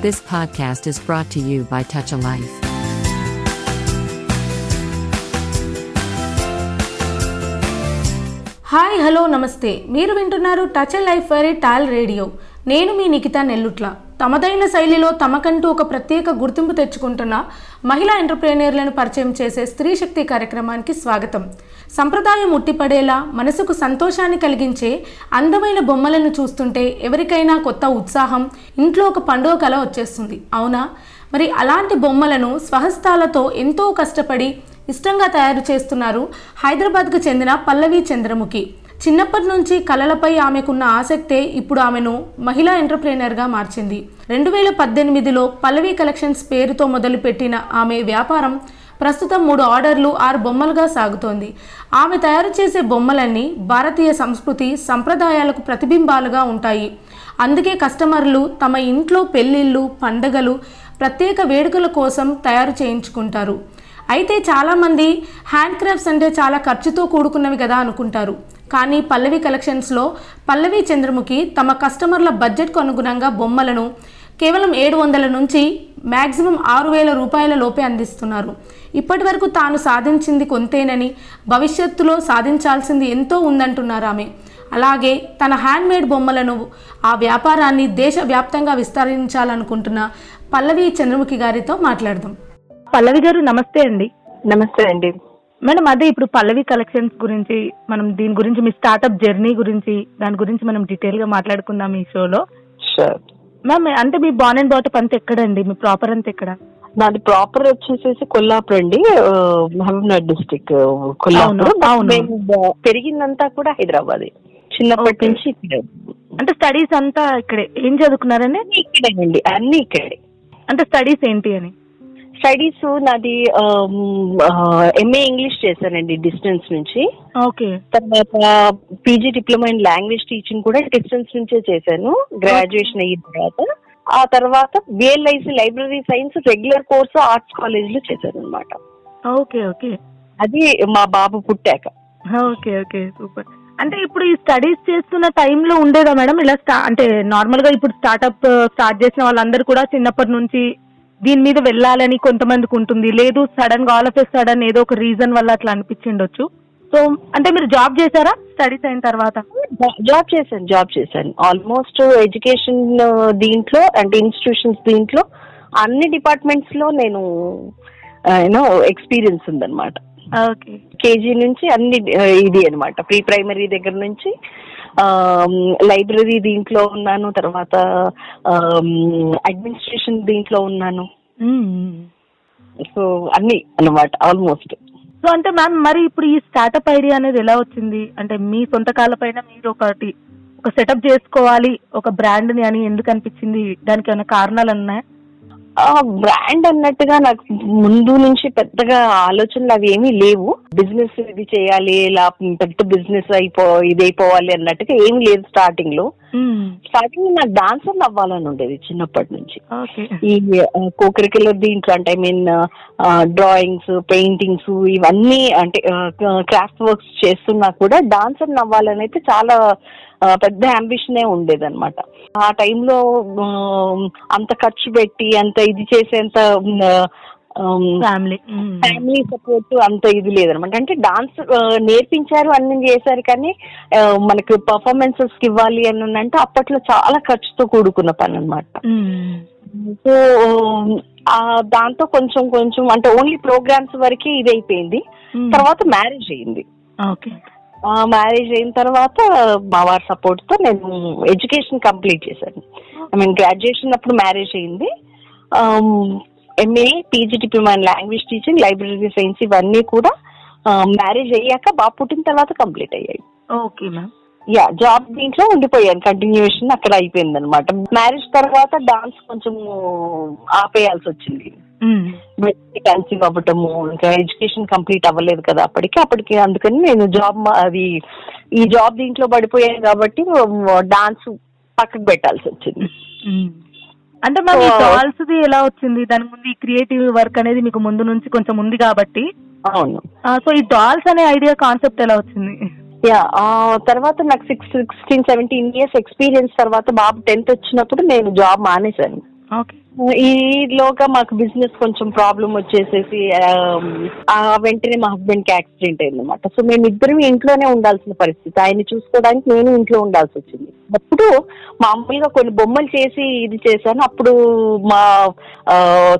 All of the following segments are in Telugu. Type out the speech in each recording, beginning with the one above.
This podcast is brought to you by Touch a Life. Hi hello నమస్తే మీరు వింటున్నారు touch and life for all radio నేను మీ నిఖిత నెల్లుట్ల. తమదైన శైలిలో తమకంటూ ఒక ప్రత్యేక గుర్తింపు తెచ్చుకుంటున్న మహిళా ఎంటర్ప్రీనియర్లను పరిచయం చేసే స్త్రీ శక్తి కార్యక్రమానికి స్వాగతం. సంప్రదాయం ఉట్టిపడేలా మనసుకు సంతోషాన్ని కలిగించే అందమైన బొమ్మలను చూస్తుంటే ఎవరికైనా కొత్త ఉత్సాహం ఇంట్లో ఒక పండుగ కళ వచ్చేస్తుంది. అవునా? మరి అలాంటి బొమ్మలను స్వహస్తాలతో ఎంతో కష్టపడి ఇష్టంగా తయారు చేస్తున్నారు హైదరాబాద్కు చెందిన పల్లవి చంద్రముఖి. చిన్నప్పటి నుంచి కళలపై ఆమెకున్న ఆసక్తే ఇప్పుడు ఆమెను మహిళా ఎంటర్ప్రీనర్గా మార్చింది. రెండు వేల పద్దెనిమిదిలో పల్లవి కలెక్షన్స్ పేరుతో మొదలుపెట్టిన ఆమె వ్యాపారం ప్రస్తుతం మూడు ఆర్డర్లు ఆరు బొమ్మలుగా సాగుతోంది. ఆమె తయారు చేసే బొమ్మలన్నీ భారతీయ సంస్కృతి సంప్రదాయాలకు ప్రతిబింబాలుగా ఉంటాయి. అందుకే కస్టమర్లు తమ ఇంట్లో పెళ్ళిళ్ళు పండగలు ప్రత్యేక వేడుకల కోసం తయారు చేయించుకుంటారు. అయితే చాలామంది హ్యాండ్ క్రాఫ్ట్స్ అంటే చాలా ఖర్చుతో కూడుకున్నవి కదా అనుకుంటారు. కానీ పల్లవి కలెక్షన్స్లో పల్లవి చంద్రముఖి తమ కస్టమర్ల బడ్జెట్కు అనుగుణంగా బొమ్మలను కేవలం ఏడు వందల నుంచి మ్యాక్సిమం ఆరు వేల రూపాయల లోపే అందిస్తున్నారు. ఇప్పటి వరకు తాను సాధించింది కొంతేనని భవిష్యత్తులో సాధించాల్సింది ఎంతో ఉందంటున్నారు ఆమె. అలాగే తన హ్యాండ్మేడ్ బొమ్మలను ఆ వ్యాపారాన్ని దేశవ్యాప్తంగా విస్తరించాలనుకుంటున్న పల్లవి చంద్రముఖి గారితో మాట్లాడదాం. పల్లవి గారు నమస్తే అండి. నమస్తే అండి. మేడం అదే ఇప్పుడు పల్లవి కలెక్షన్స్ గురించి మనం దీని గురించి మీ స్టార్ట్అప్ జర్నీ గురించి దాని గురించి మనం డీటెయిల్గా మాట్లాడుకుందాం ఈ షోలో మ్యామ్ అంటే మీ బాన్ అండ్ బాటప్ అంతా ఎక్కడండి? మీ ప్రాపర్ అంతా ఎక్కడ? నాది ప్రాపర్ వచ్చేసేసి కొల్లాపూర్ అండి. మహబూబ్నగర్ డిస్టిక్ కొల్లాపూర్. పెరిగిందంతా కూడా హైదరాబాద్. చిన్నప్పటి. నుంచి ఇక్కడే. అంటే స్టడీస్ అంతా ఇక్కడే. ఏం చదువుకున్నారండి? అన్ని ఇక్కడేనండి. అన్ని ఇక్కడే. అంటే స్టడీస్ ఏంటి అని? స్టడీస్ నాది ఎంఏ ఇంగ్లీష్ చేశానండి డిస్టెన్స్ నుంచి. ఓకే. తర్వాత PG diploma in language teaching కూడా డిస్టెన్స్ నుంచే చేశాను గ్రాడ్యుయేషన్ అయిన తర్వాత. ఆ తర్వాత BLIC library science regular course arts కాలేజ్లో చేశాను అనమాట ఓకే ఓకే. అది మా బాబు పుట్టాక. Okay okay super. అంటే ఇప్పుడు ఈ స్టడీస్ చేస్తున్న టైంలో ఉండేదా మేడం? ఇలా అంటే నార్మల్గా ఇప్పుడు స్టార్ట్అప్ స్టార్ట్ చేసిన వాళ్ళందరూ కూడా చిన్నప్పటి నుంచి దీని మీద వెళ్ళాలని కొంతమందికి ఉంటుంది. లేదు సడన్గా ఆల్ ఆఫ్ సడన్ ఏదో ఒక రీజన్ వల్ల అట్లా అనిపించిండొచ్చు. సో అంటే మీరు జాబ్ చేశారా? స్టడీస్ అయిన తర్వాత? జాబ్ చేశాను జాబ్ చేశాను. ఆల్మోస్ట్ ఎడ్యుకేషన్ దీంట్లో అంటే ఇన్స్టిట్యూషన్స్ దీంట్లో అన్ని డిపార్ట్మెంట్స్లో నేను uh, యూనో ఎక్స్పీరియన్స్ ఉందన్నమాట. ఓకే. కేజీ నుంచి అన్ని ఇది అన్నమాట. ప్రీ ప్రైమరీ దగ్గర నుంచి లైబ్రరీ దీంట్లో ఉన్నాను తర్వాత అడ్మినిస్ట్రేషన్ దీంట్లో ఉన్నాను. సో అన్ని అన్నమాట ఆల్మోస్ట్. సో అంటే మ్యామ్ మరి ఇప్పుడు ఈ స్టార్ట్అప్ ఐడియా అనేది ఎలా వచ్చింది? అంటే మీ సొంత కాళ్ళపైన మీరు ఒకటి ఒక సెటప్ చేసుకోవాలి ఒక బ్రాండ్ని అని ఎందుకు అనిపించింది? దానికి ఏమైనా కారణాలు ఉన్నాయా? బ్రాండ్ అన్నట్టుగా నాకు ముందు నుంచి పెద్దగా ఆలోచనలు అవి ఏమీ లేవు. బిజినెస్ ఇది చేయాలి ఇలా పెద్ద బిజినెస్ అయిపో ఇది అయిపోవాలి అన్నట్టుగా ఏమి లేదు స్టార్టింగ్లో. స్టార్టింగ్ నాకు డాన్సర్ అవ్వాలని ఉండేది చిన్నప్పటి నుంచి. ఈ కోకరికులర్ దీంట్లో అంటే ఐ మీన్ డ్రాయింగ్స్ పెయింటింగ్స్ ఇవన్నీ అంటే క్రాఫ్ట్ వర్క్స్ చేస్తున్నా కూడా డాన్సర్ అవ్వాలని అయితే చాలా పెద్ద అంబిషనే ఉండేదన్నమాట. ఆ టైంలో అంత ఖర్చు పెట్టి అంత ఇది చేసేంత ఫ్యామిలీ ఫ్యామిలీ సపోర్ట్ అంత ఇది లేదనమాట. అంటే డాన్స్ నేర్పించారు అన్ని చేశారు కానీ ఆ, మనకి పర్ఫార్మెన్సెస్ ఇవ్వాలి అని అంటే అప్పట్లో చాలా ఖర్చుతో కూడుకున్న పని అనమాట సో ఆ దాంతో కొంచెం కొంచెం అంటే ఓన్లీ ప్రోగ్రామ్స్ వరకే ఇది అయిపోయింది తర్వాత మ్యారేజ్ అయింది. ఓకే మ్యారేజ్ అయిన తర్వాత మా వారి సపోర్ట్తో నేను ఎడ్యుకేషన్ కంప్లీట్ చేశాను. ఐ మీన్ గ్రాడ్యుయేషన్ అప్పుడు మ్యారేజ్ అయింది. MA PG diploma in language teaching library science ఇవన్నీ కూడా మ్యారేజ్ అయ్యాక బాబు పుట్టిన తర్వాత కంప్లీట్ అయ్యాయి. ఓకే మ్యామ్ యా జాబ్ దీంట్లో ఉండిపోయాను. కంటిన్యూషన్ అక్కడ అయిపోయింది అనమాట మ్యారేజ్ తర్వాత డాన్స్ కొంచెం ఆపేయాల్సి వచ్చింది. కన్సీవ్ అవ్వటము ఇంకా ఎడ్యుకేషన్ కంప్లీట్ అవ్వలేదు కదా అప్పటికి. అప్పటికి అందుకని నేను జాబ్ అది ఈ జాబ్ దీంట్లో పడిపోయాను కాబట్టి డాన్స్ పక్కకు పెట్టాల్సి వచ్చింది. అంటే మరి So- డాల్స్ ది ఎలా వచ్చింది? దాని ముందు ఈ క్రియేటివ్ వర్క్ అనేది మీకు ముందు నుంచి కొంచెం ఉంది కాబట్టి. అవును. సో ఈ డాల్స్ అనే ఐడియా కాన్సెప్ట్ ఎలా వచ్చింది? యా తర్వాత నాకు six sixteen seventeen years experience తర్వాత బాబు టెన్త్ వచ్చినప్పుడు నేను జాబ్ మానేశాను. ఓకే ఈ లోగా మాకు బిజినెస్ కొంచెం ప్రాబ్లం వచ్చేసేసి వెంటనే మా హస్బెండ్కి యాక్సిడెంట్ అయింది అనమాట సో మేము ఇద్దరం ఇంట్లోనే ఉండాల్సిన పరిస్థితి. ఆయన చూసుకోవడానికి నేను ఇంట్లో ఉండాల్సి వచ్చింది. అప్పుడు మామూలుగా కొన్ని బొమ్మలు చేసి ఇది చేశాను. అప్పుడు మా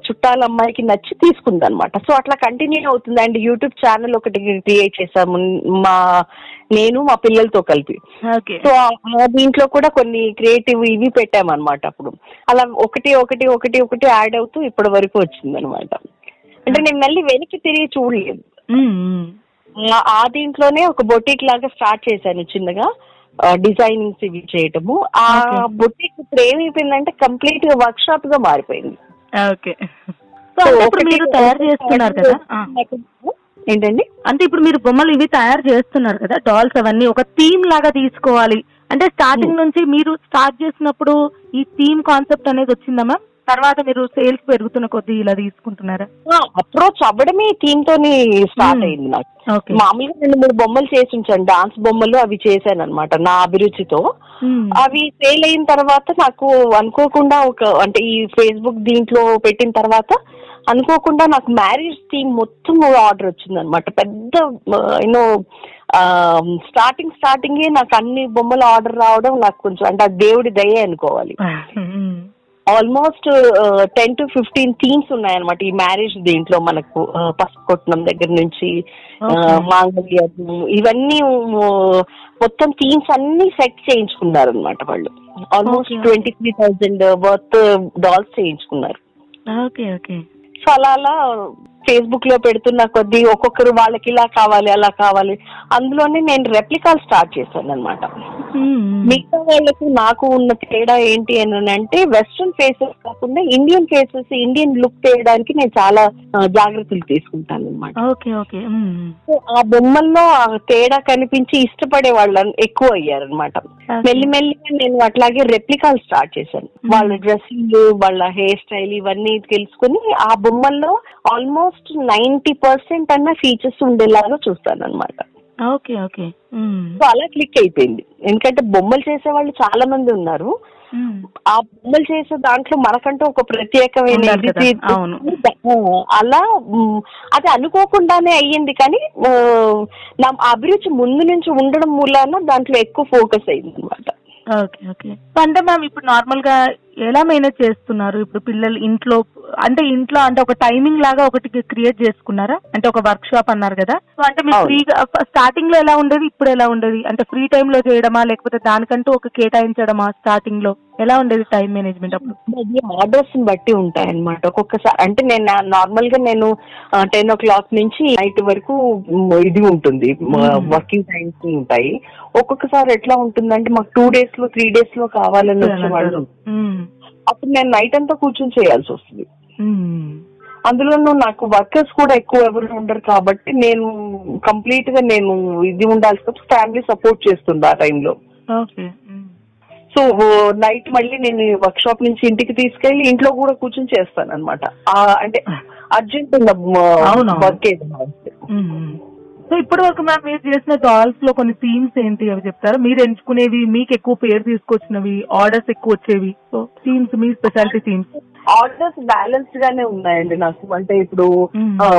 చుట్టాల అమ్మాయికి నచ్చి తీసుకుంది అనమాట సో అట్లా కంటిన్యూ అవుతుంది. అండ్ యూట్యూబ్ ఛానల్ ఒకటి క్రియేట్ చేశాము. మా నేను మా పిల్లలతో కలిపి. సో ఆ దీంట్లో కూడా కొన్ని క్రియేటివ్ ఇవి పెట్టామన్నమాట అప్పుడు. అలా ఒకటి ఒకటి ఒకటి ఒకటి యాడ్ అవుతూ ఇప్పటి వరకు వచ్చింది అనమాట అంటే నేను మళ్ళీ వెనక్కి తిరిగి చూడలేదు. ఆ- దీంట్లోనే ఒక బొటిక్ లాగా స్టార్ట్ చేశాను చిన్నగా. డిజైనింగ్స్ ఇవి చేయటము. ఆ. బొటిక్ ఇప్పుడు ఏమైపోయిందంటే కంప్లీట్గా వర్క్ షాప్గా మారిపోయింది ఓకే మీరు తయారు చేస్తున్నారు కదా. ఏంటండి? అంటే ఇప్పుడు మీరు బొమ్మలు ఇవి తయారు చేస్తున్నారు కదా డాల్స్ అవన్నీ ఒక థీమ్ లాగా తీసుకోవాలి. అంటే స్టార్టింగ్ నుంచి మీరు స్టార్ట్ చేసినప్పుడు ఈ థీమ్ కాన్సెప్ట్ అనేది వచ్చిందా మ్యామ్ తర్వాత మీరు సేల్స్ పెరుగుతున్న కొద్దీ ఇలా తీసుకుంటున్నారా? అప్రోచ్ అవ్వడమే థీమ్ తోని స్టార్ట్ Hmm. అయింది నాకు. ఓకే మామూలుగా రెండు మూడు బొమ్మలు చేసి ఉంచాను. డాన్స్ బొమ్మలు అవి చేశాను అనమాట నా అభిరుచితో. అవి సేల్ అయిన తర్వాత నాకు అనుకోకుండా ఒక అంటే ఈ ఫేస్బుక్ దీంట్లో పెట్టిన తర్వాత అనుకోకుండా నాకు మ్యారేజ్ థీమ్ మొత్తం ఆర్డర్ వచ్చింది అనమాట పెద్ద యూనో స్టార్టింగ్ స్టార్టింగే నాకు అన్ని బొమ్మలు ఆర్డర్ రావడం నాకు కొంచెం అంటే ఆ దేవుడి దయ అనుకోవాలి. Almost ten to fifteen themes ఉన్నాయన్నమాట ఈ మ్యారేజ్ దీంట్లో మనకు పసుపు కొట్టడం దగ్గర నుంచి. మాంగళ్యం ఇవన్నీ మొత్తం థీమ్స్ అన్ని సెట్ చేయించుకున్నారు అనమాట వాళ్ళు. Almost. Twenty three thousand worth dolls చేయించుకున్నారు. Okay okay. సో అలా అలా ఫేస్బుక్లో పెడుతున్న కొద్దీ ఒక్కొక్కరు వాళ్ళకి ఇలా కావాలి అలా కావాలి. అందులోనే నేను రెప్లికాలు స్టార్ట్ చేశాను అనమాట మిగతా వాళ్ళకు నాకు ఉన్న తేడా ఏంటి అని అంటే వెస్ట్రన్ ఫేసెస్ కాకుండా ఇండియన్ ఫేసెస్ ఇండియన్ లుక్ చేయడానికి నేను చాలా జాగ్రత్తలు తీసుకుంటాను అనమాట ఓకే ఓకే సో ఆ బొమ్మల్లో ఆ తేడా కనిపించి ఇష్టపడే వాళ్ళు ఎక్కువ అయ్యారు అనమాట మెల్లి మెల్లిగా నేను అట్లాగే రెప్లికాలు స్టార్ట్ చేశాను. వాళ్ళ డ్రెస్సింగ్ వాళ్ళ హెయిర్ స్టైల్ ఇవన్నీ తెలుసుకుని ఆ బొమ్మల్లో ఆల్మోస్ట్ నైన్టీ పర్సెంట్ అన్న ఫీచర్స్ ఉండేలాగా చూస్తాను అనమాట ఓకే. ఓకే సో అలా క్లిక్ అయిపోయింది. ఎందుకంటే బొమ్మలు చేసే వాళ్ళు చాలా మంది ఉన్నారు. ఆ బొమ్మలు చేసే దాంట్లో మనకంటూ ఒక ప్రత్యేకమైన అలా అది అనుకోకుండానే అయ్యింది కానీ నా అభిరుచి ముందు నుంచి ఉండడం మూలాన దాంట్లో ఎక్కువ ఫోకస్ అయింది అనమాట ఓకే ఓకే. అంటే మ్యామ్ ఇప్పుడు నార్మల్గా ఎలా మేనేజ్ చేస్తున్నారు? ఇప్పుడు పిల్లలు ఇంట్లో అంటే ఇంట్లో అంటే ఒక టైమింగ్ లాగా ఒకటి క్రియేట్ చేసుకున్నారా? అంటే ఒక వర్క్ షాప్ అన్నారు కదా. సో అంటే మీరు. ఫ్రీగా స్టార్టింగ్లో ఎలా ఉండేది? ఇప్పుడు ఎలా ఉండేది? అంటే ఫ్రీ టైం లో చేయడమా? లేకపోతే దానికంటూ ఒక కేటాయించడమా స్టార్టింగ్లో? ఎలా ఉండేది టైం మేనేజ్మెంట్ అప్పుడు? అది ఆర్డర్స్ బట్టి ఉంటాయి అనమాట ఒక్కొక్కసారి అంటే నేను నార్మల్గా నేను టెన్ ఓ క్లాక్ నుంచి నైట్ వరకు ఇది ఉంటుంది. వర్కింగ్ టైమ్స్ ఉంటాయి. ఒక్కొక్కసారి ఎట్లా ఉంటుందంటే మాకు టూ డేస్లో త్రీ డేస్లో కావాలని వచ్చే వాళ్ళు మ్మ్. అప్పుడు నేను నైట్ అంతా కూర్చొని చేయాల్సి వస్తుంది. మ్మ్. అందులోనూ నాకు వర్కర్స్ కూడా ఎక్కువ ఎవరు ఉండరు కాబట్టి నేను కంప్లీట్గా నేను ఇది ఉండాల్సి ఫ్యామిలీ సపోర్ట్ చేస్తుంది ఆ టైంలో. సో నైట్ మళ్ళీ నేను వర్క్ షాప్ నుంచి ఇంటికి తీసుకెళ్ళి ఇంట్లో కూడా కూర్చొని చేస్తాను అనమాట అంటే అర్జెంట్ ఉన్న. వర్క్ ఏదైనా. సో ఇప్పటి వరకు మ్యామ్ మీరు చేసిన డాల్స్లో కొన్ని థీమ్స్ ఏంటి అవి చెప్తారా? మీరు ఎంచుకునేవి మీకు ఎక్కువ పేరు తీసుకొచ్చినవి ఆర్డర్స్ ఎక్కువ వచ్చేవి. సో థీమ్స్ మీ స్పెషాలిటీ థీమ్స్ ఆర్డర్స్ బ్యాలెన్స్డ్ గానే ఉన్నాయండి నాకు. అంటే ఇప్పుడు. ఆ,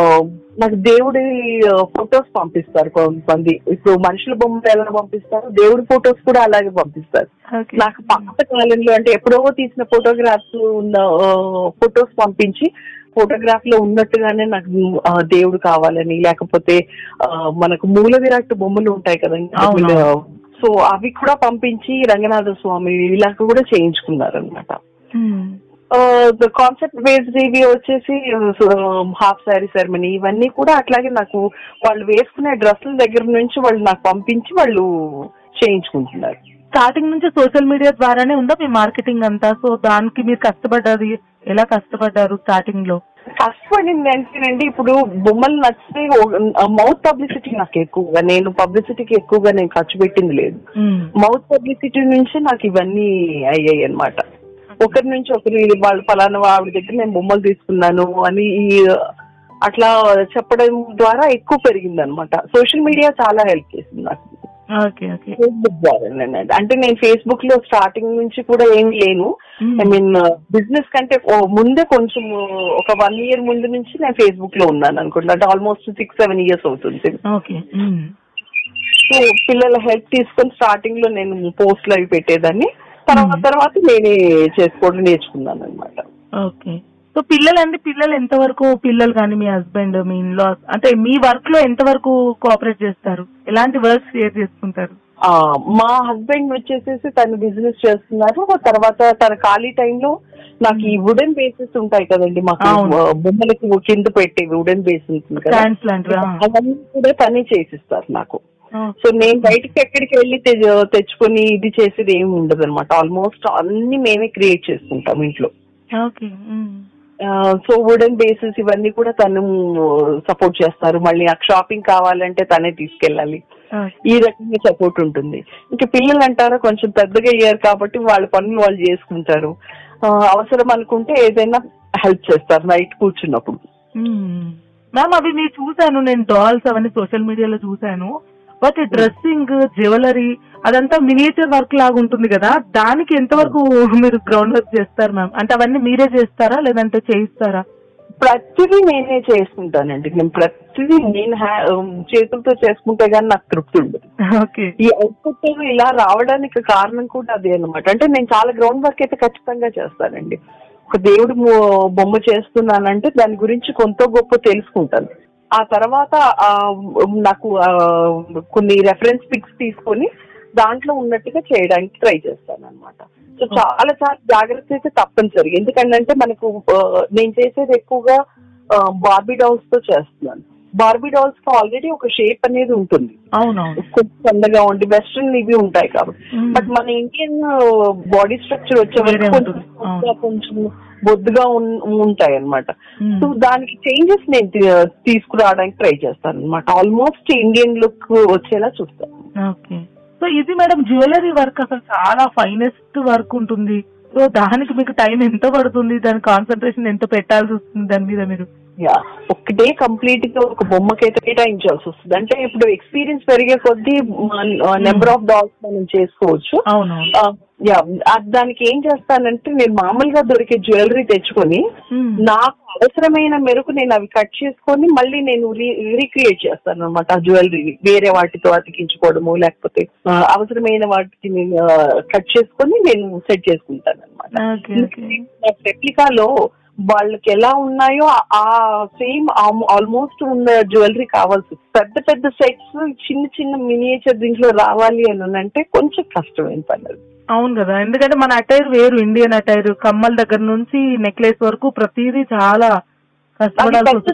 నాకు దేవుడి ఫొటోస్ పంపిస్తారు కొంతమంది. ఇప్పుడు మనుషుల బొమ్మలు ఎలా పంపిస్తారు? దేవుడి ఫొటోస్ కూడా అలాగే పంపిస్తారు. నాకు పాత కాలంలో అంటే ఎప్పుడో తీసిన ఫోటోగ్రాఫ్స్ ఉన్న ఫొటోస్ పంపించి ఫోటోగ్రాఫ్లో ఉన్నట్టుగానే నాకు దేవుడు కావాలని లేకపోతే మనకు మూల విరాట్ బొమ్మలు ఉంటాయి కదండి. సో అవి కూడా పంపించి రంగనాథ స్వామి ఇలాగ కూడా చేయించుకున్నారు అనమాట. కాన్సెప్ట్ బేస్డ్ ఇవి వచ్చేసి హాఫ్ శారీ సెరమనీ ఇవన్నీ కూడా అట్లాగే నాకు వాళ్ళు వేసుకునే డ్రెస్సుల దగ్గర నుంచి వాళ్ళు నాకు పంపించి వాళ్ళు చేయించుకుంటున్నారు స్టార్టింగ్ నుంచి సోషల్ మీడియా ద్వారానే ఉందా మీ మార్కెటింగ్ అంతా? సో దానికి మీరు కష్టపడ్డది ఎలా కష్టపడ్డారు స్టార్టింగ్లో? కష్టపడింది అంటేనండి ఇప్పుడు బొమ్మలు నచ్చితే మౌత్ పబ్లిసిటీ నాకు ఎక్కువగా నేను పబ్లిసిటీకి ఎక్కువగా నేను ఖర్చు పెట్టింది లేదు. మౌత్ పబ్లిసిటీ నుంచి నాకు ఇవన్నీ అయ్యాయి అన్నమాట. ఒకరి నుంచి ఒకరి వాళ్ళు ఫలానా ఆవిడ దగ్గర నేను బొమ్మలు తీసుకున్నాను అని ఈ అట్లా చెప్పడం ద్వారా ఎక్కువ పెరిగింది అనమాట సోషల్ మీడియా చాలా హెల్ప్ చేసింది నాకు. ఫేస్బుక్ ద్వారానండి అంటే నేను ఫేస్బుక్లో స్టార్టింగ్ నుంచి కూడా ఏం లేను. Hmm. ఐ మీన్ బిజినెస్ కంటే ముందే కొంచెం ఒక వన్ ఇయర్ ముందు నుంచి నేను ఫేస్బుక్లో ఉన్నాను అనుకుంటా. అంటే ఆల్మోస్ట్ సిక్స్ సెవెన్ ఇయర్స్ అవుతుంది. Okay um. సో పిల్లల హెల్ప్ తీసుకొని స్టార్టింగ్లో నేను పోస్ట్లు అవి పెట్టేదాన్ని. తర్వాత Hmm. తర్వాత నేనే చేసుకోవడం నేర్చుకున్నాను అనమాట ఓకే. సో పిల్లలు అంటే పిల్లలు ఎంతవరకు పిల్లలు కానీ మీ హస్బెండ్ మీ ఇన్లా అంటే మీ వర్క్లో ఎంతవరకు కోఆపరేట్ చేస్తారు? ఎలాంటి వర్క్ షేర్ చేసుకుంటారు? మా హస్బెండ్ వచ్చేసేసి తను బిజినెస్ చేస్తున్నారు. తర్వాత తన ఖాళీ టైంలో నాకు ఈ వుడెన్ బేసెస్ ఉంటాయి కదండి. మాకు బొమ్మలకి కింద పెట్టే వుడెన్ బేస్ ఉంటుంది కదా. స్టాండ్స్ లాంటివి ఆ. అవన్నీ కూడా తనే చేసిస్తారు నాకు. సో నేను బయటికి ఎక్కడికి వెళ్ళి తెచ్చుకొని ఇది చేసేది ఏమి ఉండదు అనమాట ఆల్మోస్ట్ అన్ని మేమే క్రియేట్ చేసుకుంటాం ఇంట్లో. సో వుడెన్ బేసెస్ ఇవన్నీ కూడా తను సపోర్ట్ చేస్తారు మళ్ళీ నాకు షాపింగ్ కావాలంటే తనే తీసుకెళ్ళాలి. ఈ రకంగా సపోర్ట్ ఉంటుంది ఇంకా పిల్లలు అంటారా కొంచెం పెద్దగా అయ్యారు కాబట్టి వాళ్ళ పనులు వాళ్ళు చేసుకుంటారు అవసరం అనుకుంటే ఏదైనా హెల్ప్ చేస్తారు నైట్ కూర్చున్నప్పుడు. మ్యామ్ అవి మీరు చూసాను నేను డాల్స్ అవన్నీ సోషల్ మీడియాలో చూసాను బట్ డ్రెస్సింగ్ జ్యువెలరీ అదంతా మినియేచర్ వర్క్ లాగా ఉంటుంది కదా. దానికి ఎంతవరకు మీరు గ్రౌండ్ వర్క్ చేస్తారు మ్యామ్? అంటే అవన్నీ మీరే చేస్తారా? లేదంటే చేయిస్తారా? ప్రతిదీ నేనే చేసుకుంటానండి నేను ప్రతిదీ నేను చేతులతో చేసుకుంటే గానీ నాకు తృప్తి ఉండదు. ఓకే. ఈ అవుట్పుట్ ఇలా రావడానికి కారణం కూడా అదే అన్నమాట. అంటే నేను చాలా గ్రౌండ్ వర్క్ అయితే ఖచ్చితంగా చేస్తానండి. ఒక దేవుడు బొమ్మ చేస్తున్నానంటే దాని గురించి కొంత గొప్ప తెలుసుకుంటాను. ఆ తర్వాత నాకు కొన్ని రెఫరెన్స్ పిక్స్ తీసుకొని దాంట్లో ఉన్నట్టుగా చేయడానికి ట్రై చేస్తాను అనమాట సో చాలా చాలా జాగ్రత్త అయితే తప్పనిసరి. ఎందుకంటే మనకు నేను చేసేది ఎక్కువగా బార్బీ డాల్స్తో చేస్తున్నాను. బార్బీ డాల్స్కి ఆల్రెడీ ఒక షేప్ అనేది ఉంటుంది. కొంచెం సన్నగా ఉండి వెస్ట్రన్ ఇవి ఉంటాయి కాబట్టి. బట్ మన ఇండియన్ బాడీ స్ట్రక్చర్ వచ్చే కొంచెం బొద్దుగా ఉంటాయి అనమాట. సో దానికి చేంజెస్ నేను తీసుకురావడానికి ట్రై చేస్తాను అనమాట ఆల్మోస్ట్ ఇండియన్ లుక్ వచ్చేలా చూస్తాను. ఓకే సో ఇది మేడం జ్యువెలరీ వర్క్ అసలు చాలా ఫైనెస్ట్ వర్క్ ఉంటుంది. సో దానికి మీకు టైం ఎంత పడుతుంది? దాని కాన్సన్ట్రేషన్ ఎంత పెట్టాల్సి వస్తుంది దాని మీద మీరు? యా ఒక్కటే కంప్లీట్గా ఒక బొమ్మకైతే కేటాయించాల్సి వస్తుంది. అంటే ఇప్పుడు ఎక్స్పీరియన్స్ పెరిగే కొద్దీ నెంబర్ ఆఫ్ డాల్స్ మనం చేసుకోవచ్చు. యా దానికి ఏం చేస్తానంటే నేను మామూలుగా దొరికే జ్యువెలరీ తెచ్చుకొని మ్మ్. నాకు అవసరమైన మేరకు నేను అవి కట్ చేసుకొని మళ్ళీ నేను రీక్రియేట్ చేస్తాను అనమాట ఆ జ్యువెలరీ వేరే వాటితో అతికించుకోవడము లేకపోతే అవసరమైన వాటికి నేను కట్ చేసుకొని నేను సెట్ చేసుకుంటాను అనమాట రెప్లికాలో వాళ్ళకి ఎలా ఉన్నాయో ఆ- ఆ సేమ్ ఆల్మోస్ట్ ఉన్న జ్యువెలరీ కావాల్సి పెద్ద పెద్ద సెట్స్ చిన్న చిన్న మినియేచర్ దీంట్లో రావాలి అని అంటే కొంచెం కష్టమైన పని అది. అవును కదా. ఎందుకంటే మన అటైర్ వేరు. ఇండియన్ అటైర్ కమ్మల దగ్గర నుంచి నెక్లెస్ వరకు ప్రతిదీ చాలా కష్టపడాల్సి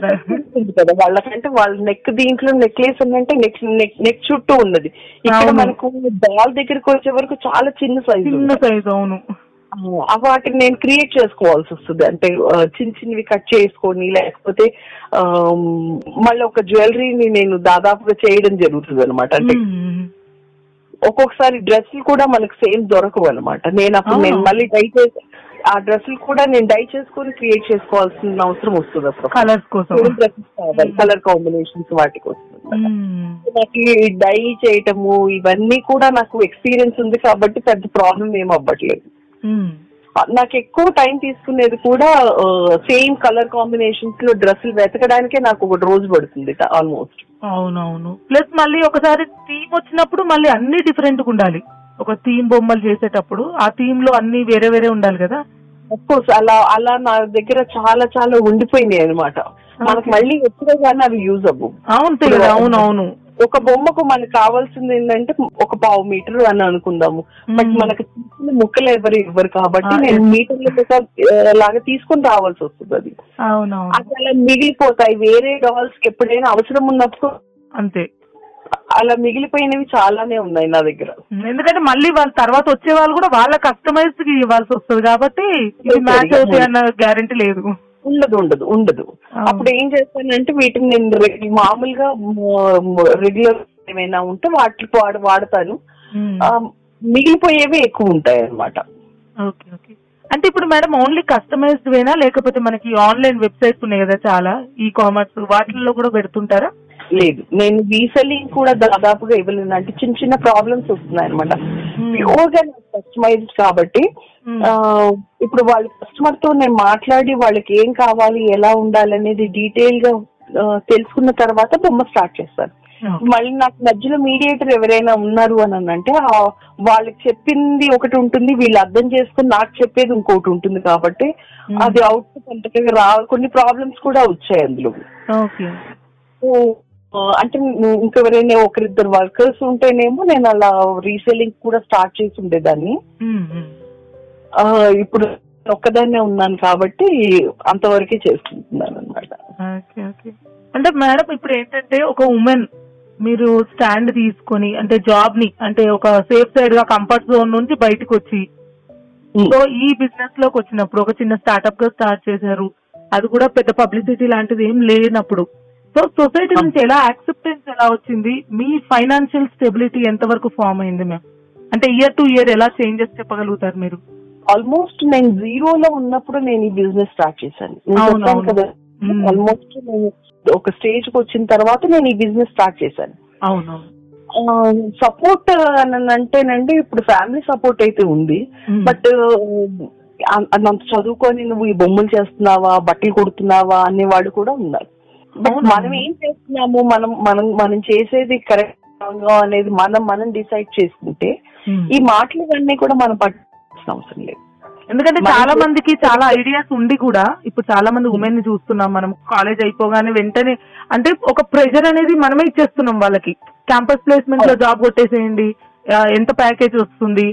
కదా. వాళ్ళకంటే వాళ్ళ నెక్ దీంట్లో నెక్లెస్ ఉందంటే నెక్ నెక్ చుట్టూ ఉన్నది. ఇక్కడ. మనకు బాల్ దగ్గరికి వచ్చే వరకు చాలా చిన్న సైజు చిన్న సైజ్ అవును. వాటిని నేను క్రియేట్ చేసుకోవాల్సి వస్తుంది. అంటే చిన్న చిన్నవి కట్ చేసుకొని లేకపోతే మళ్ళీ ఒక జ్యువెలరీని నేను దాదాపుగా చేయడం జరుగుతుంది అనమాట అంటే. ఒక్కొక్కసారి డ్రెస్సులు కూడా మనకు సేమ్ దొరకవు అనమాట నేను అప్పుడు. నేను మళ్ళీ డై చేసి ఆ డ్రెస్సులు కూడా నేను డై చేసుకొని క్రియేట్ చేసుకోవాల్సిన అవసరం వస్తుంది అప్పుడు. కలర్స్ కోసం. డ్రెస్సెస్ కావాలి. కలర్ కాంబినేషన్స్ వాటికి వస్తుంది. నాకు డై చేయటము ఇవన్నీ కూడా నాకు ఎక్స్పీరియన్స్ ఉంది కాబట్టి పెద్ద ప్రాబ్లం ఏం అవ్వట్లేదు. మ్మ్. నాకు ఎక్కువ టైం తీసుకునేది కూడా సేమ్ కలర్ కాంబినేషన్స్లో డ్రెస్సులు వెతకడానికే నాకు ఒక రోజు పడుతుంది ఆల్మోస్ట్. అవునవును. ప్లస్ మళ్ళీ ఒకసారి థీమ్ వచ్చినప్పుడు మళ్ళీ అన్ని డిఫరెంట్గా ఉండాలి. ఒక థీమ్ బొమ్మలు చేసేటప్పుడు ఆ థీమ్లో అన్ని వేరే వేరే ఉండాలి కదా. కోర్స్ అలా అలా నా దగ్గర చాలా చాలా ఉండిపోయినాయి అనమాట మనకు మళ్ళీ ఎప్పుడో కానీ అవి యూజ్ అవ్వు అవును అవును అవును ఒక బొమ్మకు మనకు కావాల్సింది ఏంటంటే ఒక పావు మీటర్ అని అనుకుందాము. But hmm. మనకు ముక్కలు ఎవరు ఇవ్వరు కాబట్టి నేను. మీటర్ల లాగా తీసుకొని రావాల్సి వస్తుంది అది. అలా మిగిలిపోతాయి. వేరే డాల్స్కి ఎప్పుడైనా అవసరం ఉన్నప్పుడు అంతే. అలా మిగిలిపోయినవి చాలానే ఉన్నాయి నా దగ్గర. ఎందుకంటే మళ్ళీ వాళ్ళ తర్వాత వచ్చే వాళ్ళు కూడా వాళ్ళ కస్టమైజ్ ఇవ్వాల్సి వస్తుంది కాబట్టి మ్యాచ్ అవుతాయి అన్న గ్యారంటీ లేదు. ఉండదు ఉండదు ఉండదు. అప్పుడు ఏం చేస్తానంటే వీటిని నేను మామూలుగా రెగ్యులర్ ఏమైనా ఉంటే వాటి వాడు వాడతాను. మిగిలిపోయేవి ఎక్కువ ఉంటాయి ఓకే అంటే ఇప్పుడు మేడం ఓన్లీ కస్టమైజ్డ్ వేనా? లేకపోతే మనకి ఆన్లైన్ వెబ్సైట్స్ ఉన్నాయి కదా చాలా ఈ కామర్స్ వాటిల్లో కూడా పెడుతుంటారా? లేదు. నేను రీసెల్లింగ్ కూడా దాదాపుగా ఇవ్వలేను అంటే చిన్న చిన్న ప్రాబ్లమ్స్ వస్తున్నాయి అనమాట ప్యూర్గా కస్టమైజ్డ్ కాబట్టి Hmm. ఇప్పుడు వాళ్ళ కస్టమర్తో నేను మాట్లాడి వాళ్ళకి ఏం కావాలి ఎలా ఉండాలి అనేది డీటెయిల్గా తెలుసుకున్న తర్వాత బొమ్మ స్టార్ట్ చేస్తాను. మళ్ళీ నాకు మధ్యలో మీడియేటర్ ఎవరైనా ఉన్నారు అని అంటే వాళ్ళకి చెప్పింది ఒకటి ఉంటుంది వీళ్ళు అర్థం చేసుకుని నాకు చెప్పేది ఇంకోటి ఉంటుంది కాబట్టి అది అవుట్పుట్ అంతగా రా కొన్ని ప్రాబ్లమ్స్ కూడా వచ్చాయి అందులో. అంటే ఇంకెవరైనా ఒకరిద్దరు వర్కర్స్ ఉంటేనేమో నేను అలా రీసెల్లింగ్ కూడా స్టార్ట్ చేసి ఉండేదాన్ని. ఇప్పుడు నేను ఒక్కదాన్నే ఉన్నాను కాబట్టి అంతవరకే చేసుకుంటున్నాను అనమాట ఓకే ఓకే. అంటే మేడం ఇప్పుడు ఏంటంటే ఒక ఉమెన్ మీరు స్టాండ్ తీసుకొని అంటే జాబ్ని అంటే ఒక సేఫ్ సైడ్గా కంఫర్ట్ జోన్ నుంచి బయటకు వచ్చి సో ఈ బిజినెస్లోకి వచ్చినప్పుడు ఒక చిన్న స్టార్ట్అప్గా స్టార్ట్ చేశారు అది కూడా పెద్ద పబ్లిసిటీ లాంటిది ఏం లేనప్పుడు సో సొసైటీ నుంచి ఎలా యాక్సెప్టెన్స్ ఎలా వచ్చింది మీ ఫైనాన్షియల్ స్టెబిలిటీ ఎంత వరకు ఫామ్ అయింది మ్యామ్ అంటే ఇయర్ టు ఇయర్ ఎలా చేంజెస్ చెప్పగలుగుతారు మీరు ఆల్మోస్ట్ నేను జీరోలో ఉన్నప్పుడు నేను ఈ బిజినెస్ స్టార్ట్ చేశాను. కదా. ఆల్మోస్ట్ నేను ఒక స్టేజ్కి వచ్చిన తర్వాత నేను ఈ బిజినెస్ స్టార్ట్ చేశాను సపోర్ట్ అని అంటేనండి ఇప్పుడు ఫ్యామిలీ సపోర్ట్ అయితే ఉంది. బట్ అంత చదువుకొని నువ్వు ఈ బొమ్మలు చేస్తున్నావా బట్టలు కుడుతున్నావా అనేవాడు కూడా ఉన్నారు? మనం ఏం చేస్తున్నాము? మనం మనం మనం చేసేది కరెక్ట్ అనేది మనం మనం డిసైడ్ చేసుకుంటే మ్మ్. ఈ మాటలు ఇవన్నీ కూడా మనం పట్టించిన అవసరం లేదు. ఎందుకంటే చాలా మందికి చాలా ఐడియాస్ ఉండి కూడా ఇప్పుడు చాలా మంది ఉమెన్ని చూస్తున్నాం మనం కాలేజ్ అయిపోగానే వెంటనే అంటే ఒక ప్రెషర్ అనేది మనమే ఇచ్చేస్తున్నాం వాళ్ళకి. క్యాంపస్ ప్లేస్మెంట్లో జాబ్ కొట్టేసేయండి ఎంత ప్యాకేజ్ వస్తుంది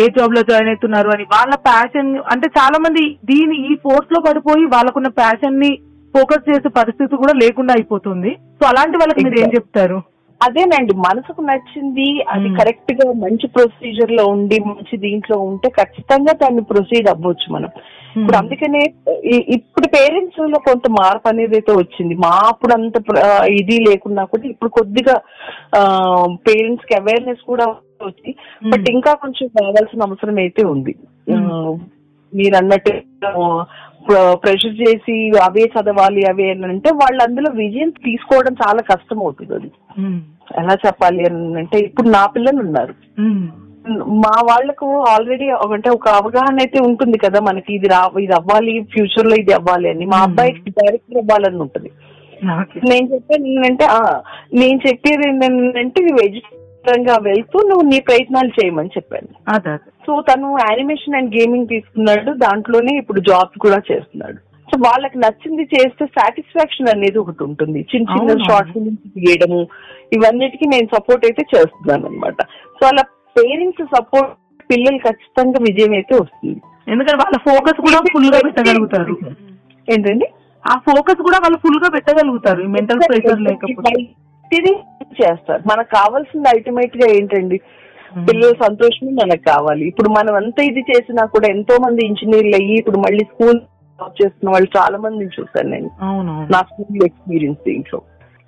ఏ జాబ్లో జాయిన్ అవుతున్నారు అని వాళ్ళ ప్యాషన్ అంటే చాలా మంది దీని ఈ ఫోర్స్లో పడిపోయి వాళ్ళకున్న ప్యాషన్ని ఫోకస్ చేసే పరిస్థితి కూడా లేకుండా అయిపోతుంది. సో అలాంటి వాళ్ళకి మీరు ఏం చెప్తారు? అదేనండి మనసుకు నచ్చింది అది. కరెక్ట్గా మంచి ప్రొసీజర్లో ఉండి మంచి దీంట్లో ఉంటే ఖచ్చితంగా దాన్ని ప్రొసీడ్ అవ్వచ్చు మనం. ఇప్పుడు అందుకనే ఇప్పుడు పేరెంట్స్లో కొంత మార్పు అనేది అయితే వచ్చింది. మా అప్పుడు అంత ఇది లేకున్నా కూడా ఇప్పుడు కొద్దిగా పేరెంట్స్కి అవేర్నెస్ కూడా వచ్చి బట్ ఇంకా కొంచెం కావాల్సిన అవసరం అయితే ఉంది. మీరు అన్నట్టు ప్రెషర్ చేసి అవే చదవాలి అవే అని అంటే వాళ్ళు అందులో విజయం తీసుకోవడం చాలా కష్టం అవుతుంది అది. ఎలా చెప్పాలి అని అంటే ఇప్పుడు నా పిల్లలు ఉన్నారు. మా వాళ్ళకు ఆల్రెడీ అంటే ఒక అవగాహన అయితే ఉంటుంది కదా మనకి ఇది రా ఇది అవ్వాలి ఫ్యూచర్లో ఇది అవ్వాలి అని. మా. అబ్బాయికి డైరెక్టర్ అవ్వాలని ఉంటుంది. నేను చెప్పేది ఏంటంటే నేను చెప్పేది ఏంటంటే ఎడ్యుకేషన్గా వెళ్తూ నువ్వు నీ ప్రయత్నాలు చేయమని చెప్పాను. సో తను యానిమేషన్ అండ్ గేమింగ్ తీసుకున్నాడు. దాంట్లోనే ఇప్పుడు జాబ్ కూడా చేస్తున్నాడు. సో వాళ్ళకి నచ్చింది చేస్తే సాటిస్ఫాక్షన్ అనేది ఒకటి ఉంటుంది. చిన్న చిన్న. షార్ట్ ఫిల్మ్స్ తీయడము ఇవన్నిటికీ నేను సపోర్ట్ అయితే చేస్తున్నాను అనమాట సో అలా పేరెంట్స్ సపోర్ట్ పిల్లలు ఖచ్చితంగా విజయం అయితే వస్తుంది. ఎందుకంటే వాళ్ళ ఫోకస్ కూడా ఫుల్గా పెట్టగలుగుతారు. ఏంటండి? ఆ ఫోకస్ కూడా వాళ్ళు ఫుల్గా పెట్టగలుగుతారు. మెంటల్ ప్రెషర్ లేకపోతే. చేస్తారు. మనకు కావాల్సింది అల్టిమేట్గా ఏంటండి? పిల్లల సంతోషమే మనకు కావాలి. ఇప్పుడు మనం అంతా ఇది చేసినా కూడా ఎంతో మంది ఇంజనీర్లు అయ్యి ఇప్పుడు మళ్ళీ స్కూల్ జాబ్ చేస్తున్న వాళ్ళు చాలా మందిని చూసాను నేను. నా స్కూల్ ఎక్స్పీరియన్స్ దీంట్లో.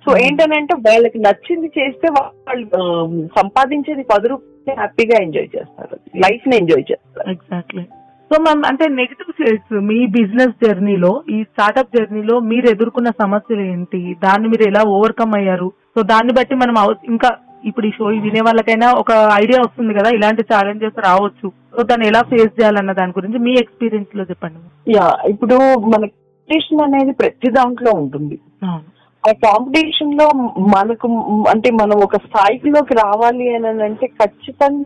సో ఏంటనంటే వాళ్ళకి నచ్చింది చేస్తే వాళ్ళు సంపాదించేది పది రూపాయలు హ్యాపీగా ఎంజాయ్ చేస్తారు. లైఫ్ని ఎంజాయ్ చేస్తారు. ఎగ్జాక్ట్లీ సో మ్యామ్ అంటే నెగిటివ్ సైడ్స్ మీ బిజినెస్ జర్నీలో ఈ స్టార్ట్అప్ జర్నీలో మీరు ఎదుర్కొన్న సమస్యలు ఏంటి? దాన్ని మీరు ఎలా ఓవర్కమ్ అయ్యారు? సో దాన్ని బట్టి మనం ఇంకా ఇప్పుడు ఈ షో వినే వాళ్ళకైనా ఒక ఐడియా వస్తుంది కదా ఇలాంటి ఛాలెంజెస్ రావచ్చు. సో దాన్ని ఎలా ఫేస్ చేయాలన్న దాని గురించి మీ ఎక్స్పీరియన్స్లో చెప్పండి. యా ఇప్పుడు మన కాంపిటీషన్ అనేది ప్రతి దాంట్లో ఉంటుంది. ఆ కాంపిటీషన్లో మనకు అంటే మనం ఒక స్థాయిలోకి రావాలి అని అంటే ఖచ్చితంగా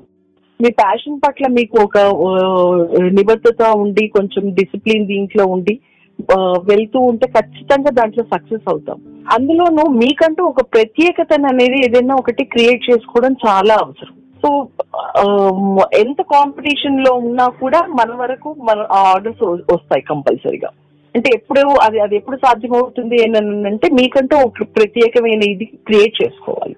మీ ప్యాషన్ పట్ల మీకు ఒక నిబద్ధత ఉండి కొంచెం డిసిప్లిన్ దీంట్లో ఉండి వెళ్తూ ఉంటే ఖచ్చితంగా దాంట్లో సక్సెస్ అవుతాం. అందులోనూ మీకంటూ ఒక ప్రత్యేకతను అనేది ఏదైనా ఒకటి క్రియేట్ చేసుకోవడం చాలా అవసరం. సో ఎంత కాంపిటీషన్లో ఉన్నా కూడా మన వరకు మన ఆర్డర్స్ వస్తాయి కంపల్సరీగా. అంటే ఎప్పుడు అది అది ఎప్పుడు సాధ్యమవుతుంది ఏంటంటే మీకంటూ ఒక ప్రత్యేకమైన ఇది క్రియేట్ చేసుకోవాలి.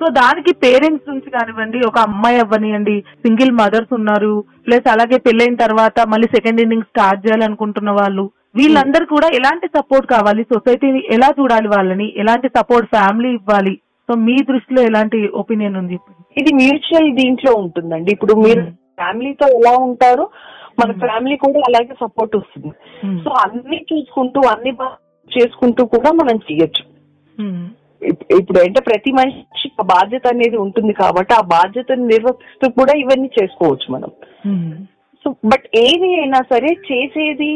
సో దానికి పేరెంట్స్ నుంచి కానివ్వండి ఒక అమ్మాయి అవ్వనివ్వండి సింగిల్ మదర్స్ ఉన్నారు ప్లస్ అలాగే పెళ్ళైన తర్వాత మళ్ళీ సెకండ్ ఇన్నింగ్ స్టార్ట్ చేయాలనుకుంటున్న వాళ్ళు వీళ్ళందరూ కూడా ఎలాంటి సపోర్ట్ కావాలి సొసైటీని ఎలా చూడాలి వాళ్ళని ఎలాంటి సపోర్ట్ ఫ్యామిలీ ఇవ్వాలి సో మీ దృష్టిలో ఎలాంటి ఒపీనియన్ ఉంది ఇది మ్యూచువల్ దీంట్లో ఉంటుందండి ఇప్పుడు మీరు Hmm. ఫ్యామిలీతో ఎలా ఉంటారో మన Hmm. ఫ్యామిలీ కూడా అలాగే సపోర్ట్ వస్తుంది Hmm. సో అన్ని చూసుకుంటూ అన్ని చేసుకుంటూ కూడా మనం చేయొచ్చు ఇప్పుడు అంటే ప్రతి మనిషికి ఒక బాధ్యత అనేది ఉంటుంది కాబట్టి ఆ బాధ్యతను నిర్వర్తిస్తూ కూడా ఇవన్నీ చేసుకోవచ్చు మనం. సో బట్ ఏది అయినా సరే చేసేది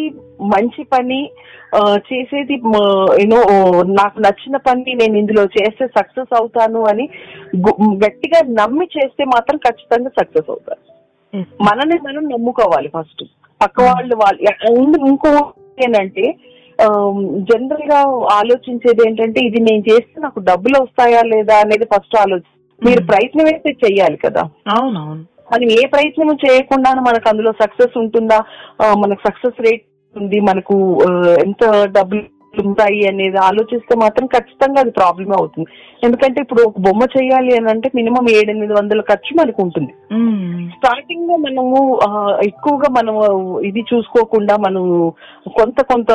మంచి పని చేసేది యూనో నాకు నచ్చిన పని నేను ఇందులో చేస్తే సక్సెస్ అవుతాను అని గట్టిగా నమ్మి చేస్తే మాత్రం ఖచ్చితంగా సక్సెస్ అవుతారు. మనని మనం నమ్ముకోవాలి ఫస్ట్ పక్క వాళ్ళు వాళ్ళు ఇంకో ఏంటంటే జనరల్గా ఆలోచించేది ఏంటంటే ఇది నేను చేస్తే నాకు డబ్బులు వస్తాయా లేదా అనేది ఫస్ట్ ఆలోచి మీరు ప్రయత్నం అయితే చెయ్యాలి కదా. అవునవును. మనం ఏ ప్రయత్నం చేయకుండా మనకు అందులో సక్సెస్ ఉంటుందా? ఆ, మనకు సక్సెస్ రేట్ ఉంది మనకు ఆ, ఎంత డబ్బులు ఉంటాయి అనేది ఆలోచిస్తే మాత్రం ఖచ్చితంగా అది ప్రాబ్లమ్ అవుతుంది. ఎందుకంటే ఇప్పుడు ఒక బొమ్మ చేయాలి అని అంటే మినిమం ఏడెనిమిది వందల ఖర్చు మనకు ఉంటుంది. స్టార్టింగ్లో మనము ఎక్కువగా మనం ఇది చూసుకోకుండా మనం కొంత కొంత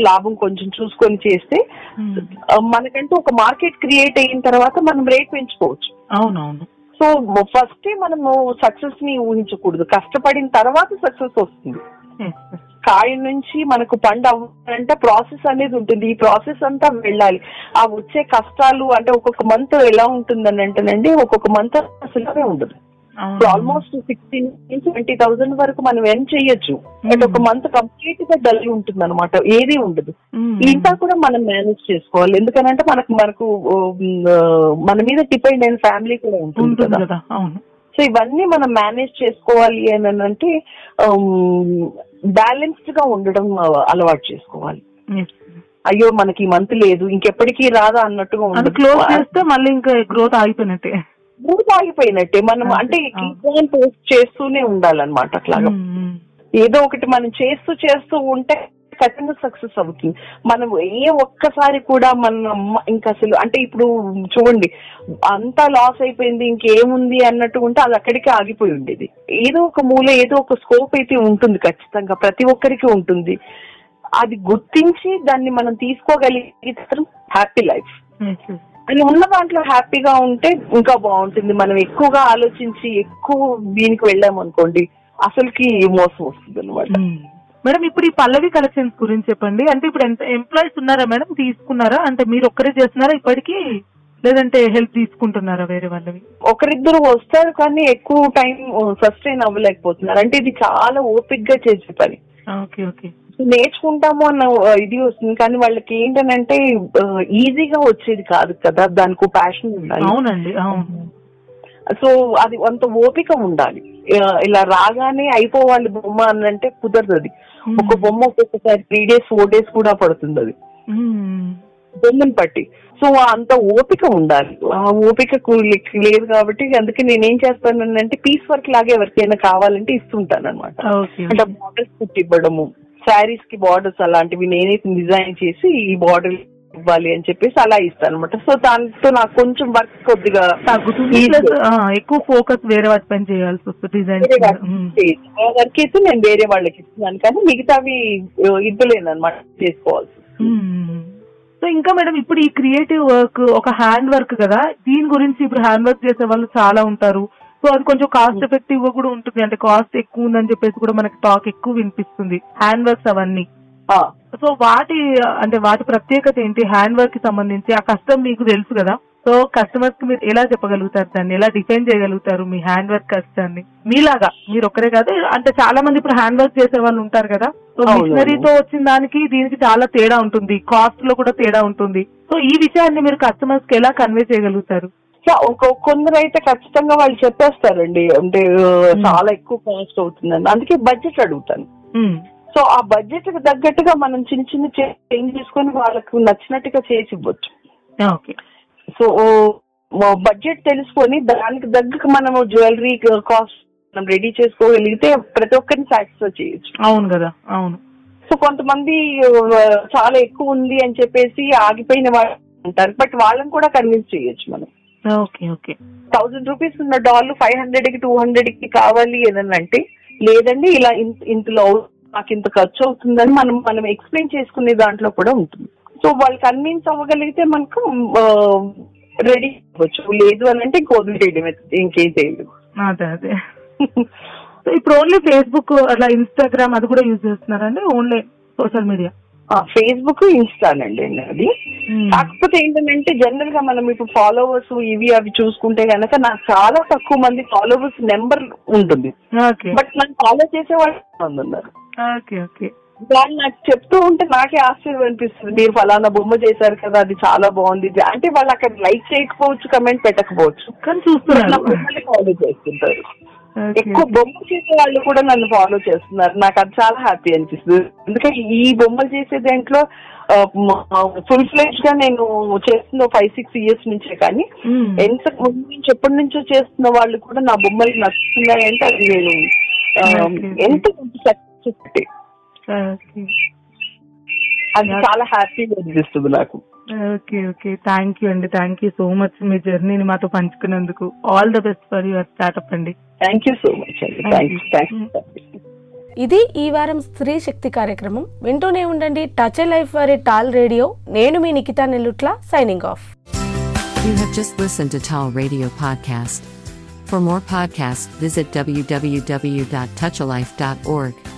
లాభం కొంచెం చూసుకొని చేస్తే మనకంటూ ఒక మార్కెట్ క్రియేట్ అయిన తర్వాత మనం రేట్ పెంచుకోవచ్చు. అవునవును. సో ఫస్ట్ మనము సక్సెస్ని ఊహించకూడదు. కష్టపడిన తర్వాత సక్సెస్ వస్తుంది. కాయ నుంచి మనకు పండు అవ్వాలంటే ప్రాసెస్ అనేది ఉంటుంది. ఈ ప్రాసెస్ అంతా వెళ్ళాలి. ఆ వచ్చే కష్టాలు అంటే ఒక్కొక్క మంత్ ఎలా ఉంటుందని అంటేనండి ఒక్కొక్క మంత్ అసలు ఉండదు. ఆల్మోస్ట్ సిక్స్టీన్ ట్వంటీ థౌసండ్ వరకు మనం ఎర్న్ చేయొచ్చు? బట్ ఒక మంత్ కంప్లీట్గా డల్ ఉంటుంది అనమాట ఏది ఉండదు. ఇంకా కూడా మనం మేనేజ్ చేసుకోవాలి. ఎందుకనంటే మనకు మనకు మన మీద డిపెండ్ అయిన ఫ్యామిలీ కూడా ఉంటుంది కదా. సో ఇవన్నీ మనం మేనేజ్ చేసుకోవాలి అని అంటే బ్యాలెన్స్డ్గా ఉండడం అలవాటు చేసుకోవాలి. అయ్యో మనకి మంత్ లేదు ఇంకెప్పటికీ రాదా అన్నట్టుగా ఉండదు క్లోజ్ చేస్తే మళ్ళీ ఇంకా గ్రోత్ ఆగిపోయినట్టే. మూడు ఆగిపోయినట్టే. మనం అంటే పోస్ట్ చేస్తూనే ఉండాలన్నమాట అట్లాగా. ఏదో ఒకటి మనం చేస్తూ చేస్తూ ఉంటే ఖచ్చితంగా సక్సెస్ అవుతుంది. మనం ఏ ఒక్కసారి కూడా మనం ఇంకా అసలు అంటే ఇప్పుడు చూడండి అంతా లాస్ అయిపోయింది ఇంకేముంది అన్నట్టు ఉంటే అది అక్కడికే ఆగిపోయి ఉండేది. ఏదో ఒక మూల ఏదో ఒక స్కోప్ అయితే ఉంటుంది ఖచ్చితంగా ప్రతి ఒక్కరికి ఉంటుంది. అది గుర్తించి దాన్ని మనం తీసుకోగలిగితే హ్యాపీ లైఫ్. అని ఉన్న దాంట్లో హ్యాపీగా ఉంటే ఇంకా బాగుంటుంది. మనం ఎక్కువగా ఆలోచించి ఎక్కువ దీనికి వెళ్ళాము అనుకోండి అసలుకి మోసం వస్తుంది అనమాట ఉమ్. మేడం ఇప్పుడు ఈ పల్లవి కలెక్షన్స్ గురించి చెప్పండి. అంటే ఇప్పుడు ఎంత ఎంప్లాయీస్ ఉన్నారా మేడం? తీసుకున్నారా? అంటే మీరు ఒక్కరే చేస్తున్నారా ఇప్పటికీ? లేదంటే హెల్ప్ తీసుకుంటున్నారా వేరే వాళ్ళవి? ఒకరిద్దరు వస్తారు కానీ ఎక్కువ టైం సస్టైన్ అవ్వలేకపోతున్నారు. అంటే ఇది చాలా ఓపిక్గా చేసే పని. Okay okay. నేర్చుకుంటాము అన్న ఇది వస్తుంది. కానీ వాళ్ళకి ఏంటనంటే ఈజీగా వచ్చేది కాదు కదా. దానికి ప్యాషన్ ఉండాలి. అవునండి అవును. సో అది అంత ఓపిక ఉండాలి. ఇలా రాగానే అయిపోవాలి బొమ్మ అని అంటే కుదరదు అది. ఒక బొమ్మ ఒక్కొక్కసారి త్రీ డేస్ ఫోర్ డేస్ కూడా పడుతుంది అది. బొమ్మను బట్టి. సో అంత ఓపిక ఉండాలి. ఆ ఓపిక లేదు కాబట్టి అందుకే నేనేం చేస్తానంటే పీస్ వర్క్ లాగా ఎవరికైనా కావాలంటే ఇస్తుంటాను అనమాట అంటే బార్డర్స్ కుట్టి ఇవ్వడము శారీస్కి బార్డర్స్ అలాంటివి నేనే డిజైన్ చేసి ఈ బార్డర్ ఇవ్వాలి అని చెప్పేసి అలా ఇస్తాను అనమాట సో దాంతో నాకు కొంచెం వర్క్ కొద్దిగా తగ్గుతుంది ఎక్కువ ఫోకస్ వేరే వాటి పైన చేయాల్సి వస్తుంది డిజైన్ వర్క్ అయితే నేను వేరే వాళ్ళకి ఇస్తున్నాను కానీ మిగతావి ఇవ్వలేను అనమాట చేసుకోవాల్సి. సో ఇంకా మేడం ఇప్పుడు ఈ క్రియేటివ్ వర్క్ ఒక హ్యాండ్ వర్క్ కదా దీని గురించి ఇప్పుడు హ్యాండ్ వర్క్ చేసే వాళ్ళు చాలా ఉంటారు. సో అది కొంచెం కాస్ట్ ఎఫెక్టివ్గా కూడా ఉంటుంది అంటే కాస్ట్ ఎక్కువ ఉందని చెప్పేసి కూడా మనకి టాక్ ఎక్కువ వినిపిస్తుంది హ్యాండ్ వర్క్స్ అవన్నీ. సో వాటి అంటే వాటి ప్రత్యేకత ఏంటి? హ్యాండ్ వర్క్కి సంబంధించి ఆ కష్టం మీకు తెలుసు కదా? సో కస్టమర్స్కి మీరు ఎలా చెప్పగలుగుతారు దాన్ని? ఎలా డిఫైన్ చేయగలుగుతారు మీ హ్యాండ్ వర్క్ కష్టాన్ని మీలాగా మీరు ఒక్కరే కాదు అంటే చాలా మంది ఇప్పుడు హ్యాండ్ వర్క్ చేసే వాళ్ళు ఉంటారు కదా? సో. మిషనరీతో వచ్చిన దానికి దీనికి చాలా తేడా ఉంటుంది. కాస్ట్లో కూడా తేడా ఉంటుంది. సో ఈ విషయాన్ని మీరు కస్టమర్స్కి ఎలా కన్వే చేయగలుగుతారు? కొందరు అయితే ఖచ్చితంగా వాళ్ళు చెప్పేస్తారండి. అంటే చాలా ఎక్కువ కాస్ట్ అవుతుందని. అందుకే బడ్జెట్ అడుగుతాను. సో ఆ బడ్జెట్కి తగ్గట్టుగా మనం చిన్న చిన్న చేంజ్ చేసుకొని వాళ్ళకు నచ్చినట్టుగా చేసి ఇవ్వచ్చు. సో బడ్జెట్ తెలుసుకొని దానికి తగ్గ మనము జ్యువెలరీ కాస్ట్ మనం రెడీ చేసుకోగలిగితే ప్రతి ఒక్కరిని సాటిస్ఫై చేయొచ్చు. అవును కదా అవును. సో కొంతమంది చాలా ఎక్కువ ఉంది అని చెప్పేసి ఆగిపోయిన వాళ్ళు ఉంటారు. బట్ వాళ్ళని కూడా కన్విన్స్ చేయొచ్చు మనం. Okay okay. థౌసండ్ రూపీస్ ఉన్న డాల్ ఫైవ్ హండ్రెడ్కి టూ హండ్రెడ్కి కావాలి అంటే లేదండి ఇలా ఇంత ఇంతలో నాకు ఇంత ఖర్చు అవుతుందని మనం మనం ఎక్స్ప్లెయిన్ చేసుకునే దాంట్లో కూడా ఉంటుంది. సో వాళ్ళు కన్విన్స్ అవ్వగలిగితే మనకు రెడీ అవ్వచ్చు. లేదు అని అంటే ఇంక వదిలేయడం ఇంకేం చేయలేదు అదే అదే. సో ఇప్పుడు ఓన్లీ ఫేస్బుక్ అట్లా ఇన్స్టాగ్రామ్ అది కూడా యూజ్ చేస్తున్నారండి? ఓన్లీ సోషల్ మీడియా ఫేస్బుక్ ఇన్స్టానండి అది. కాకపోతే ఏంటంటే జనరల్గా మనం ఇప్పుడు ఫాలోవర్స్ ఇవి అవి చూసుకుంటే గనక నాకు చాలా తక్కువ మంది ఫాలోవర్స్ నెంబర్ ఉంటుంది. బట్ నన్ను ఫాలో చేసే వాళ్ళు మంది ఉన్నారు. Okay okay. వాళ్ళు నాకు చెప్తూ ఉంటే నాకే ఆశ్చర్యం అనిపిస్తుంది. మీరు ఫలానా బొమ్మ చేశారు కదా అది చాలా బాగుంది. అంటే వాళ్ళు అక్కడ లైక్ చేయకపోవచ్చు కమెంట్ పెట్టకపోవచ్చు. కానీ చూస్తున్నారు. ఫాలో చేస్తుంటారు. ఎక్కువ బొమ్మలు చేసే వాళ్ళు కూడా నన్ను ఫాలో చేస్తున్నారు. నాకు అది చాలా హ్యాపీ అనిపిస్తుంది. ఎందుకంటే ఈ బొమ్మలు చేసే దాంట్లో ఫుల్ ఫ్లెజ్గా నేను చేస్తున్న ఫైవ్ సిక్స్ ఇయర్స్ నుంచే కానీ. ఎంత ముందు నుంచి ఎప్పటి నుంచో చేస్తున్న వాళ్ళు కూడా నా బొమ్మలు నచ్చుతున్నాయి అంటే అది నేను. ఎంత ఓకే. అది చాలా హ్యాపీగా అనిపిస్తుంది నాకు. Okay okay. థ్యాంక్ యూ అండి. థ్యాంక్ యూ సో మచ్ మీ జర్నీని మాతో పంచుకున్నందుకు. All the best for your startup అండి. థ్యాంక్ యూ సో మచ్ అండి. యూ ఇది ఈ వారం స్త్రీ శక్తి కార్యక్రమం. వింటూనే ఉండండి. టచ్ లైఫ్ వారి టాల్ రేడియో నేను మీ Nikhita Nellutla signing off You have just listened to Tall Radio Podcast. For more podcasts, visit www.touchalife.org.